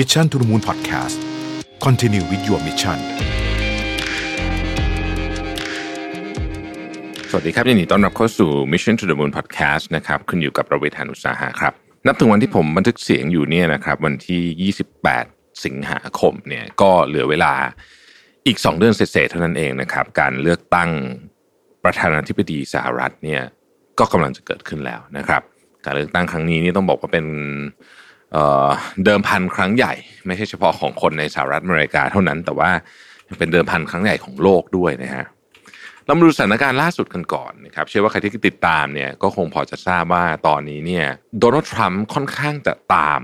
Mission to the Moon Podcast Continue with your mission สวัสดีครับยินดีต้อนรับเข้าสู่ Mission to the Moon Podcast นะครับคุณอยู่กับประเวทานุสาหะครับ นับถึงวันที่ผมบันทึกเสียงอยู่เนี่ยนะครับวันที่ 28 สิงหาคมเนี่ยก็เหลือเวลาอีก 2 เดือนเศษเท่านั้นเองนะครับ การเลือกตั้งประธานาธิบดีสหรัฐเนี่ยก็กำลังจะเกิดขึ้นแล้วนะครับ การเลือกตั้งครั้งนี้นี่ต้องบอกว่าเป็น เดิมพันครั้งใหญ่ ไม่ใช่เฉพาะของคนในสหรัฐอเมริกาเท่านั้น แต่ว่าเป็นเดิมพันครั้งใหญ่ของโลกด้วยนะฮะเรามาดูสถานการณ์ล่าสุดกันก่อนนะครับเชื่อว่าใครที่ติดตามเนี่ยก็คงพอจะทราบว่าตอนนี้เนี่ยโดนัลด์ทรัมป์ค่อนข้างจะตาม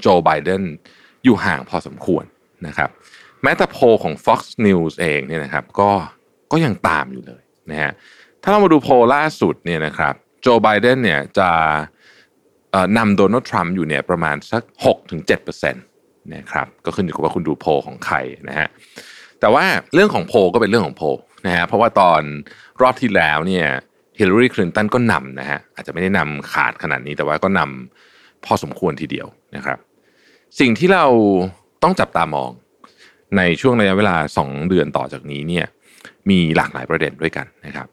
โจไบเดนอยู่ห่างพอสมควรนะครับแม้แต่โพลของ Fox News เองเนี่ยนะครับก็ก็ยังตามอยู่เลยนะฮะถ้าเรามาดูโพลล่าสุดเนี่ยนะครับโจไบเดนเนี่ยจะ นำโดนัลด์ทรัมป์อยู่เนี่ยประมาณสัก6-7%นะครับก็ขึ้นอยู่กับว่าคุณดูโพลของใครนะฮะแต่ว่าเรื่องของโพลก็เป็นเรื่องของโพลนะฮะเพราะว่าตอนรอบที่แล้วเนี่ยฮิลลารีคลินตันก็นำนะฮะอาจจะไม่ได้นำขาดขนาดนี้แต่ว่าก็นำพอสมควรทีเดียวนะครับ สิ่งที่เราต้องจับตามองในช่วงระยะเวลา 2 เดือนต่อจากนี้เนี่ยมีหลากหลายประเด็นด้วยกันนะครับ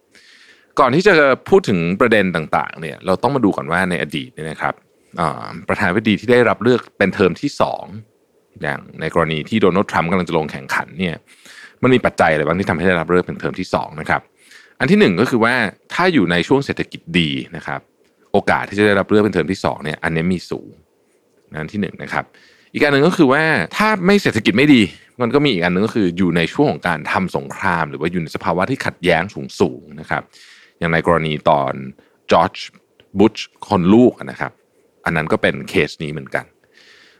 ก่อนที่จะพูดถึงประเด็นต่างๆเนี่ยเราต้องมาดูก่อนว่าในอดีตเนี่ยนะครับประธานาธิบดีที่ได้รับเลือกเป็นเทอมที่สองอย่างในกรณีที่โดนัลด์ทรัมป์กำลังจะลงแข่งขันเนี่ยมันมีปัจจัยอะไรบ้างที่ทำให้ได้รับเลือกเป็นเทอมที่สองนะครับอันที่หนึ่งก็คือว่าถ้าอยู่ในช่วงเศรษฐกิจดีนะครับ โอกาสที่จะได้รับเลือกเป็นเทอมที่สองเนี่ยอันนี้มีสูงนั่นที่หนึ่งนะครับ อีกการหนึ่งก็คือว่าถ้าไม่เศรษฐกิจไม่ดี มันก็มีอีกอันหนึ่งก็คืออยู่ในช่วงของการทำสงคราม หรือว่าอยู่ในสภาวะที่ขัดแย้งสูงสูงนะครับ อย่างในกรณีตอนจอร์จบุชคนลูกนะครับ อันนั้นก็เป็นเคสนี้เหมือนกัน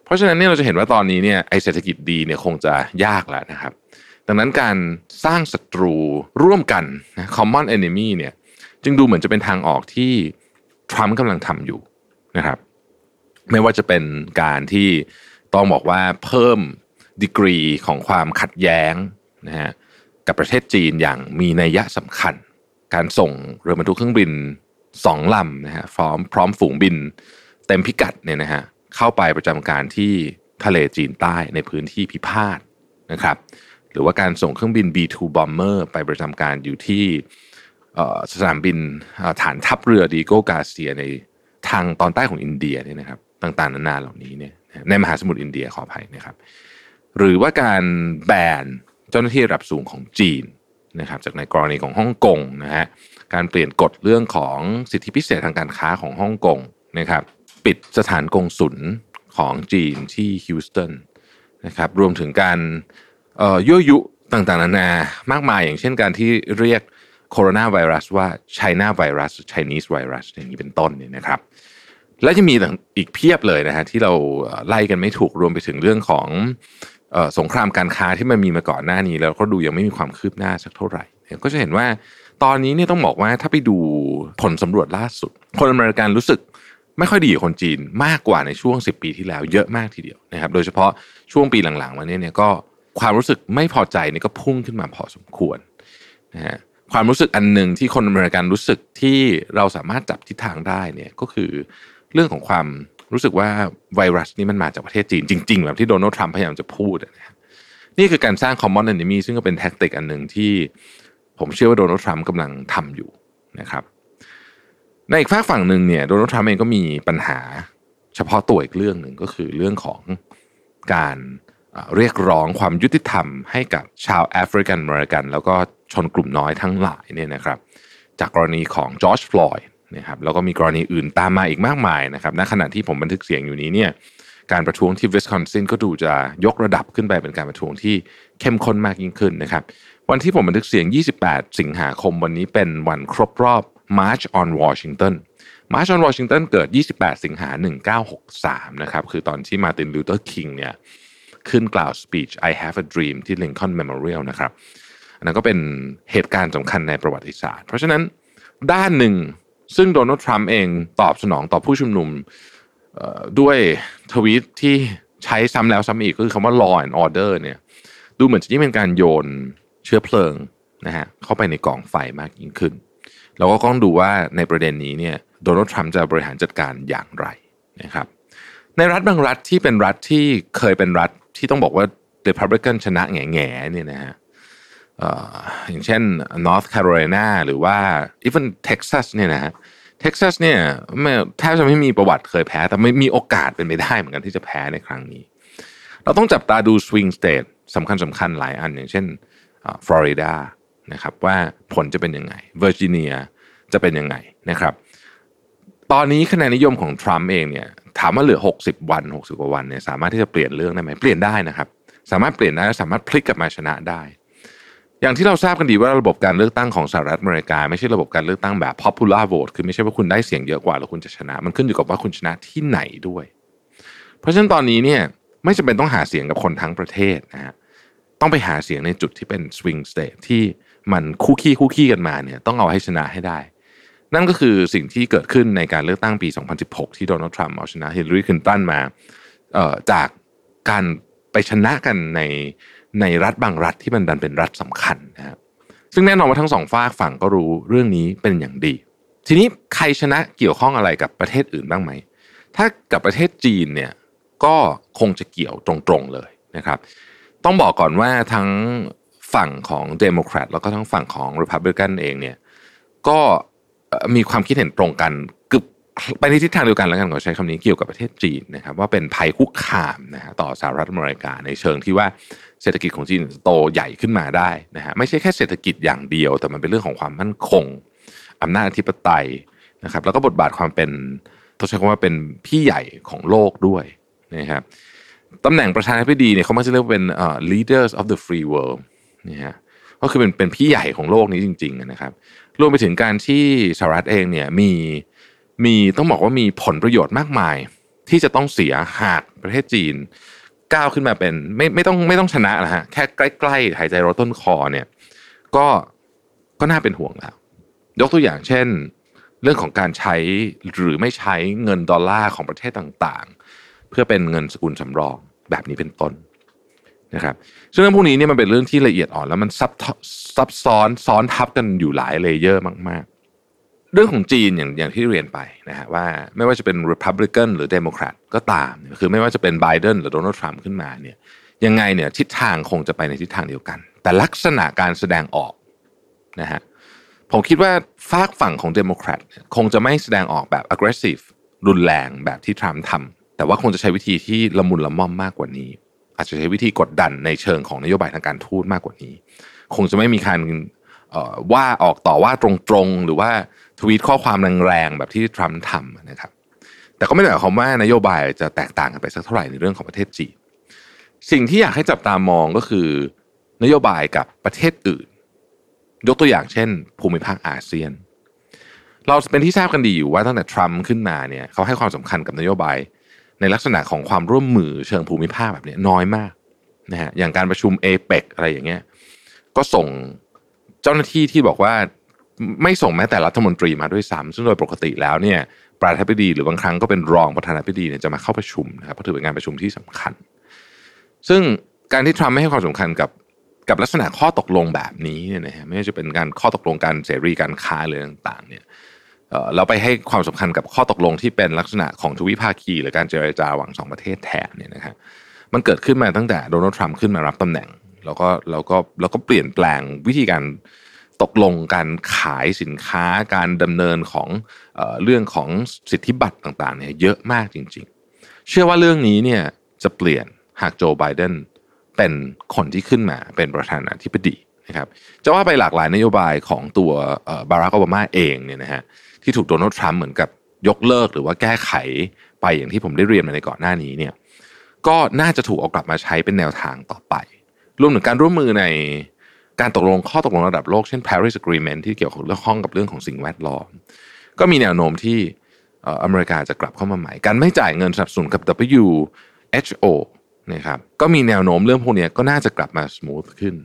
เพราะฉะนั้นเนี่ยเราจะเห็นว่าตอนนี้เนี่ยไอเศรษฐกิจดีเนี่ยคงจะยากแล้วนะครับ ดังนั้นการสร้างศัตรูร่วมกันนะ common enemy เนี่ยจึงดูเหมือนจะเป็นทางออกที่ทรัมป์กำลังทำอยู่นะครับ ไม่ว่าจะเป็นการที่ต้องบอกว่าเพิ่มดีกรีของความขัดแย้งนะฮะกับประเทศจีนอย่างมีนัยยะสำคัญ การส่งเรือบรรทุกเครื่องบินสองลำนะฮะพร้อมพร้อมฝูงบิน เต็มพิกัดเนี่ยนะฮะเข้าไปประจำการที่ทะเลจีนใต้ในพื้นที่พิพาทนะครับหรือว่าการส่งเครื่องบิน B2 Bomber ไปประจำการอยู่ที่สนามบินฐานทัพเรือดีโกกาเซียในทางตอนใต้ของอินเดียเนี่ยนะครับต่างๆนานาเหล่านี้เนี่ยในมหาสมุทรอินเดียขออภัยนะครับ หรือว่าการแบนเจ้าหน้าที่ระดับสูงของจีน นะครับจากในกรณีของฮ่องกงนะฮะการเปลี่ยนกฎเรื่องของสิทธิพิเศษทางการค้าของฮ่องกงนะครับปิดสถานกงศุลของจีนที่ฮิวสตันนะครับรวมถึงการยั่วยุต่างๆนานามากมายอย่างเช่นการที่เรียกโคโรนาไวรัสว่าไชน่าไวรัส Chinese ไวรัสอย่างนี้เป็นต้นเนี่ยนะครับ และจะมีอีกเพียบเลยนะฮะที่เราไล่กันไม่ถูกรวมไปถึงเรื่องของ สงครามการค้าที่มันมีมาก่อนหน้านี้ แล้วก็ดูยังไม่มีความคืบหน้าสักเท่าไหร่ ก็จะเห็นว่าตอนนี้เนี่ยต้องบอกว่าถ้าไปดูผลสำรวจล่าสุด คนอเมริกันรู้สึกไม่ค่อยดีกับคนจีนมากกว่าในช่วง 10 ปีที่แล้วเยอะมากทีเดียวนะครับ โดยเฉพาะช่วงปีหลังๆมานี้เนี่ยก็ความรู้สึกไม่พอใจนี่ก็พุ่งขึ้นมาพอสมควรนะฮะความรู้สึกอันหนึ่งที่คนอเมริกันรู้สึกที่เราสามารถจับทิศทางได้เนี่ยก็คือเรื่องของความ รู้สึกว่าไวรัสนี้มันมาจากประเทศจีนจริง ๆ แบบที่โดนัลด์ทรัมป์พยายามจะพูดนะนี่คือการสร้าง common enemy ซึ่งก็เป็นแท็กติกอันหนึ่งที่ผมเชื่อว่าโดนัลด์ทรัมป์กำลังทำอยู่นะครับ ในอีกฝากฝั่งหนึ่งเนี่ยโดนัลด์ทรัมป์เองก็มีปัญหาเฉพาะตัวอีกเรื่องหนึ่งก็คือเรื่องของการเรียกร้องความยุติธรรมให้กับชาวแอฟริกันอเมริกัน แล้วก็ชนกลุ่มน้อยทั้งหลายเนี่ยนะครับ จากกรณีของจอร์จฟลอยด์ นะครับแล้วก็มีกรณีอื่นตามมาอีกมากมายนะครับณขณะที่ผมบันทึกเสียงอยู่นี้เนี่ยการประท้วงที่วิสคอนซินก็ดูจะยกระดับขึ้นไปเป็นการประท้วงที่เข้มข้นมากยิ่งขึ้นนะครับ วันที่ผมบันทึกเสียง 28 สิงหาคมวันนี้เป็นวันครบรอบ March on Washington March on Washington เกิด 28 สิงหา 1963 นะครับ คือตอนที่มาร์ตินลูเธอร์คิงเนี่ยขึ้นกล่าว speech I have a dream ที่ Lincoln Memorial นะครับอันนั้นก็เป็นเหตุการณ์สำคัญในประวัติศาสตร์ เพราะฉะนั้นด้านหนึ่ง ซึ่งโดนัลด์ทรัมป์เองตอบสนองต่อผู้ชุมนุมด้วยทวีตที่ใช้ซ้ำแล้วซ้ำอีกก็คือคำว่า law and order เนี่ยดูเหมือนจะยิ่งเป็นการโยนเชื้อเพลิงนะฮะเข้าไปในกองไฟมากยิ่งขึ้น เราก็ต้องดูว่าในประเด็นนี้เนี่ยโดนัลด์ทรัมป์จะบริหารจัดการอย่างไรนะครับในรัฐบางรัฐที่เป็นรัฐที่เคยเป็นรัฐที่ต้องบอกว่า Republican ชนะแง่แง่เนี่ยนะฮะ อย่างเช่น North Carolina หรือว่า even Texas เนี่ยนะฮะเท็กซัสเนี่ยแทบจะไม่มีประวัติเคยแพ้ แต่ไม่มีโอกาสเป็นไปได้เหมือนกันที่จะแพ้ในครั้งนี้ เราต้องจับตาดู swing state สำคัญสำคัญหลายอันอย่างเช่นฟลอริดานะครับว่าผลจะเป็นยังไงเวอร์จิเนียจะเป็นยังไงนะครับ ตอนนี้คะแนนนิยมของทรัมป์เองเนี่ยถามว่าเหลือ 60 วัน 60 กว่าวันเนี่ยสามารถที่จะเปลี่ยนเรื่องได้ไหมเปลี่ยนได้นะครับ สามารถเปลี่ยนได้สามารถพลิกกลับมาชนะได้ อย่างที่เราทราบกันดีว่าระบบการเลือกตั้งของสหรัฐอเมริกา ไม่ใช่ระบบการเลือกตั้งแบบ popular vote คือไม่ใช่ว่าคุณได้เสียงเยอะกว่าแล้วคุณจะชนะ มันขึ้นอยู่กับว่าคุณชนะที่ไหนด้วย เพราะฉะนั้นตอนนี้เนี่ยไม่จำเป็นต้องหาเสียงกับคนทั้งประเทศนะฮะต้องไปหาเสียงในจุดที่เป็น swing state ที่มันคู่ขี้คู่ขี้กันมาเนี่ยต้องเอาให้ชนะให้ได้ นั่นก็คือสิ่งที่เกิดขึ้นในการเลือกตั้งปี 2016 ที่โดนัลด์ทรัมป์เอาชนะฮิลลารีคลินตันมาจากการไปชนะกันใน ในรัฐบางรัฐที่มันดันเป็นรัฐสำคัญนะครับซึ่งแน่นอนว่าทั้งสองฝากฝั่งก็รู้เรื่องนี้เป็นอย่างดี ทีนี้ใครชนะเกี่ยวข้องอะไรกับประเทศอื่นบ้างไหมถ้ากับประเทศจีนเนี่ยก็คงจะเกี่ยวตรงๆเลยนะครับ ต้องบอกก่อนว่าทั้งฝั่งของเดโมแครตแล้วก็ทั้งฝั่งของริพับลิกันเองเนี่ยก็มีความคิดเห็นตรงกันกึบ ไปในทิศทางเดียวกันแล้วกันขอใช้คำนี้เกี่ยวกับประเทศจีนนะครับ ว่าเป็นภัยคุกคามนะฮะต่อสหรัฐอเมริกาในเชิงที่ว่าเศรษฐกิจของจีนโตใหญ่ขึ้นมาได้นะฮะไม่ใช่แค่เศรษฐกิจอย่างเดียว แต่มันเป็นเรื่องของความมั่นคงอำนาจอธิปไตยนะครับ แล้วก็บทบาทความเป็นต้องใช้คำว่าเป็นพี่ใหญ่ของโลกด้วยนะครับตำแหน่งประธานาธิบดีเนี่ยเขามักจะเรียกว่าเป็น leaders of the free world นี่ฮะก็คือเป็นเป็นพี่ใหญ่ของโลกนี้จริง ๆ นะครับ รวมไปถึงการที่สหรัฐเองเนี่ยมี มีต้องบอกว่ามีผลประโยชน์มากมาย ที่จะต้องเสียหากประเทศจีน ก้าวขึ้นมาเป็นไม่ไม่ต้องไม่ต้องชนะนะฮะแค่ใกล้ๆหายใจรดต้นคอเนี่ย ก็ก็น่าเป็นห่วงแล้ว ยกตัวอย่างเช่น เรื่องของการใช้หรือไม่ใช้เงินดอลลาร์ของประเทศต่างๆ เพื่อเป็นเงินสกุลสำรองแบบนี้เป็นต้นนะครับซึ่งเรื่องพวกนี้เนี่ยมันเป็นเรื่องที่ละเอียดอ่อนแล้วมันซับซับซ้อนซ้อนทับกันอยู่หลาย layer มาก เรื่องของจีนอย่างอย่างที่เรียนไปนะฮะว่าไม่ว่าจะเป็น Republican หรือ Democrat ก็ตาม คือไม่ว่าจะเป็นไบเดนหรือโดนัลด์ทรัมป์ขึ้นมาเนี่ยยังไงเนี่ยทิศทางคงจะไปในทิศทางเดียวกัน แต่ลักษณะการแสดงออกนะฮะผมคิดว่าฝากฝั่งของ Democrat คงจะไม่แสดงออกแบบ aggressive รุนแรงแบบที่ทรัมป์ทำแต่ว่าคงจะใช้วิธีที่ละมุนละม่อมมากกว่านี้ อาจจะใช้วิธีกดดันในเชิงของนโยบายทางการทูตมากกว่านี้ คงจะไม่มีการ ว่าออกต่อว่าตรงๆ หรือว่าทวีตข้อความแรงๆแบบที่ทรัมป์ทำนะครับ แต่ก็ไม่ได้หมายความว่านโยบายจะแตกต่างกันไปสักเท่าไหร่ในเรื่องของประเทศจีนสิ่งที่อยากให้จับตามองก็คือนโยบายกับประเทศอื่น ยกตัวอย่างเช่น ภูมิภาคอาเซียน เราเป็นที่ทราบกันดีอยู่ว่าตั้งแต่ทรัมป์ขึ้นมาเนี่ยเขาให้ความสำคัญกับนโยบายในลักษณะของความร่วมมือเชิงภูมิภาคแบบนี้น้อยมากนะฮะอย่างการประชุมเอเปกอะไรอย่างเงี้ยก็ส่ง เจ้าหน้าที่ที่บอกว่าไม่ส่งแม้แต่รัฐมนตรีมาด้วยซ้ำซึ่งโดยปกติแล้วเนี่ยประธานาธิบดีหรือบางครั้งก็เป็นรองประธานาธิบดีเนี่ยจะมาเข้าประชุมนะครับเพราะถือเป็นงานประชุมที่สำคัญ ซึ่งการที่ทรัมป์ไม่ให้ความสำคัญกับกับลักษณะข้อตกลงแบบนี้เนี่ยนะฮะไม่ว่าจะเป็นการข้อตกลงการเสรีการค้าเลยต่างๆเนี่ยเราไปให้ความสำคัญกับข้อตกลงที่เป็นลักษณะของทวิภาคีหรือการเจรจาระหว่างสองประเทศแทนเนี่ยนะครับมันเกิดขึ้นมาตั้งแต่โดนัลด์ทรัมป์ขึ้นมารับตำแหน่ง แล้วก็แล้วก็แล้วก็เปลี่ยนแปลงวิธีการตกลงการขายสินค้าการดำเนินของเอเรื่องของสิทธิบัตรต่างๆเนี่ยเยอะมากจริง ๆ เชื่อว่าเรื่องนี้เนี่ยจะเปลี่ยนหากโจไบเดนเป็นคนที่ขึ้นมาเป็นประธานาธิบดีนะครับจะว่าไปหลากหลายนโยบายของตัวบารักโอบามาเองเนี่ยนะฮะที่ถูกโดนัลด์ทรัมป์เหมือนกับยกเลิกหรือว่าแก้ไขไปอย่างที่ผมได้เรียนมาในก่อนหน้านี้เนี่ยก็น่าจะถูกเอากลับมาใช้เป็นแนวทางต่อไป รวมถึงการร่วมมือในการตกลงข้อตกลงระดับโลกเช่น Paris Agreement ที่เกี่ยวกับเรื่องห้องกับเรื่องของสิ่งแวดล้อม ก็มีแนวโน้มที่อเมริกาจะกลับเข้ามาใหม่ การไม่จ่ายเงินสนับสนุนกับ WHO นะครับก็มีแนวโน้มเรื่องพวกนี้ก็น่าจะกลับมาส o t h ขึ้น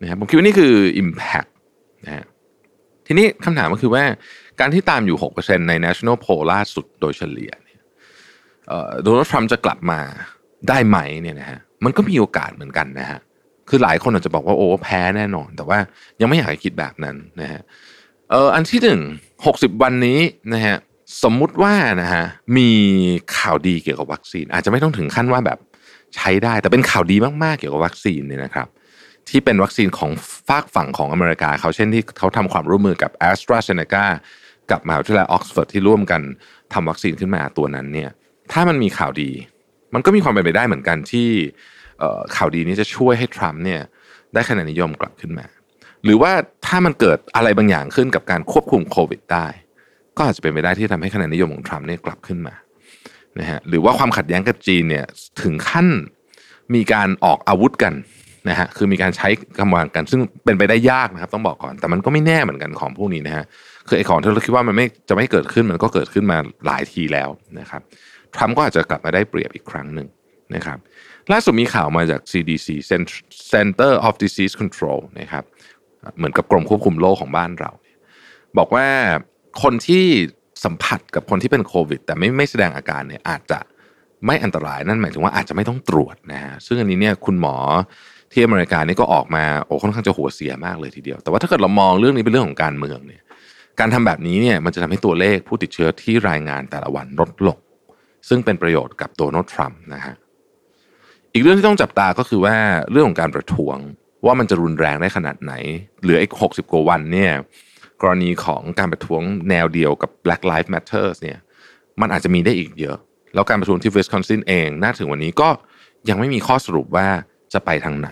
นะครับผมคิดว่านี่คือ Impact นะฮะทีนี้คำถามก็คือว่าการที่ตามอยู่ 6%ใน national poll ล่าสุดโดยเฉลี่ยเนี่ยโดนัลด์ทรัมป์จะกลับมาได้ไหมเนี่ยนะฮะมันก็มีโอกาสเหมือนกันนะฮะ คือหลายคนอาจจะบอกว่าโอ้แพ้แน่นอน แต่ว่ายังไม่อยากคิดแบบนั้นนะฮะเอออันที่หนึ่งหกสิบวันนี้นะฮะสมมุติว่านะฮะมีข่าวดีเกี่ยวกับวัคซีน อาจจะไม่ต้องถึงขั้นว่าแบบใช้ได้ แต่เป็นข่าวดีมากๆเกี่ยวกับวัคซีนเนี่ยนะครับ ที่เป็นวัคซีนของฝากฝั่งของอเมริกา เขาเช่นที่เขาทำความร่วมมือกับ a s t r a z เซ e c a กับมหาวิทยาลัยออกซฟอร์ดที่ร่วมกันทำวัคซีนขึ้นมาตัวนั้นเนี่ยถ้ามันมีข่าวดี มันก็มีความเป็นไปได้เหมือนกันที่ ข่าวดีนี้จะช่วยให้ทรัมป์เนี่ยได้คะแนนนิยมกลับขึ้นมา หรือว่าถ้ามันเกิดอะไรบางอย่างขึ้นกับการควบคุมโควิดได้ ก็อาจจะเป็นไปได้ที่ทำให้คะแนนนิยมของทรัมป์เนี่ยกลับขึ้นมานะฮะหรือว่าความขัดแย้งกับจีนเนี่ยถึงขั้นมีการออกอาวุธกันนะฮะคือมีการใช้กำลังกัน ซึ่งเป็นไปได้ยากนะครับ ต้องบอกก่อน แต่มันก็ไม่แน่เหมือนกันของพวกนี้นะฮะคือไอ้ของที่เราคิดว่ามันไม่จะไม่เกิดขึ้นมันก็เกิดขึ้นมาหลายทีแล้วนะครับทรัมป์ก็อาจจะกลับมาได้เปรียบอีกครั้งหนึ่งนะครับ ล่าสุดมีข่าวมาจาก CDC Center of Disease Control นะครับเหมือนกับกรมควบคุมโรคของบ้านเรา บอกว่าคนที่สัมผัสกับคนที่เป็นโควิด แต่ไม่ไม่แสดงอาการเนี่ยอาจจะไม่อันตรายนั่นหมายถึงว่าอาจจะไม่ต้องตรวจนะฮะซึ่งอันนี้เนี่ยคุณหมอที่อเมริกานี่ก็ออกมาโอ้ค่อนข้างจะหัวเสียมากเลยทีเดียว แต่ว่าถ้าเกิดเรามองเรื่องนี้เป็นเรื่องของการเมืองเนี่ยการทำแบบนี้เนี่ยมันจะทำให้ตัวเลขผู้ติดเชื้อที่รายงานแต่ละวันลดลงซึ่งเป็นประโยชน์กับตัวโนทรัมป์นะฮะ อีกเรื่องที่ต้องจับตาก็คือว่าเรื่องของการประท้วงว่ามันจะรุนแรงได้ขนาดไหน เหลืออีกหกสิบกว่าวันเนี่ยกรณีของการประท้วงแนวเดียวกับ Black Lives Matter เนี่ยมันอาจจะมีได้อีกเยอะ แล้วการประท้วงที่เวสคอนซินเองน่าถึงวันนี้ก็ยังไม่มีข้อสรุปว่าจะไปทางไหน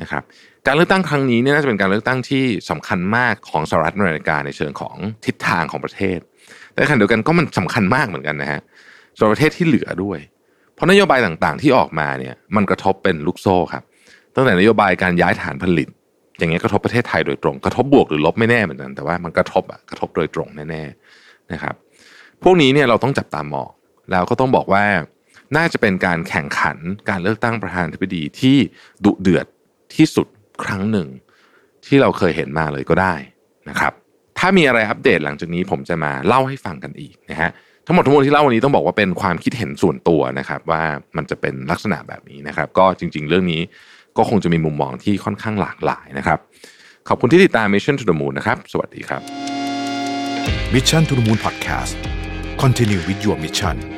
นะครับการเลือกตั้งครั้งนี้เนี่ยน่าจะเป็นการเลือกตั้งที่สำคัญมากของสหรัฐอเมริกาในเชิงของทิศทางของประเทศ แต่ขณะเดียวกันก็มันสำคัญมากเหมือนกันนะฮะสำหรับประเทศที่เหลือด้วย เพราะนโยบายต่างๆ ที่ออกมาเนี่ยมันกระทบเป็นลูกโซ่ครับ ตั้งแต่นโยบายการย้ายฐานผลิต อย่างเงี้ยกระทบประเทศไทยโดยตรง กระทบบวกหรือลบไม่แน่เหมือนกันแต่ว่ามันกระทบอะกระทบโดยตรงแน่ๆนะครับ พวกนี้เนี่ยเราต้องจับตามองแล้วก็ต้องบอกว่าน่าจะเป็นการแข่งขันการเลือกตั้งประธานาธิบดีที่ดุเดือดที่สุดครั้งหนึ่ง ที่เราเคยเห็นมาเลยก็ได้นะครับ ถ้ามีอะไรอัปเดตหลังจากนี้ผมจะมาเล่าให้ฟังกันอีกนะฮะ ทั้งหมดทั้งมวลที่เล่าวันนี้ต้องบอกว่าเป็นความคิดเห็นส่วนตัวนะครับ ว่ามันจะเป็นลักษณะแบบนี้นะครับ ก็จริง ๆ เรื่องนี้ก็คงจะมีมุมมองที่ค่อนข้างหลากหลายนะครับ ขอบคุณที่ติดตาม Mission to the Moon นะครับ สวัสดีครับ Mission to the Moon Podcast Continue with your mission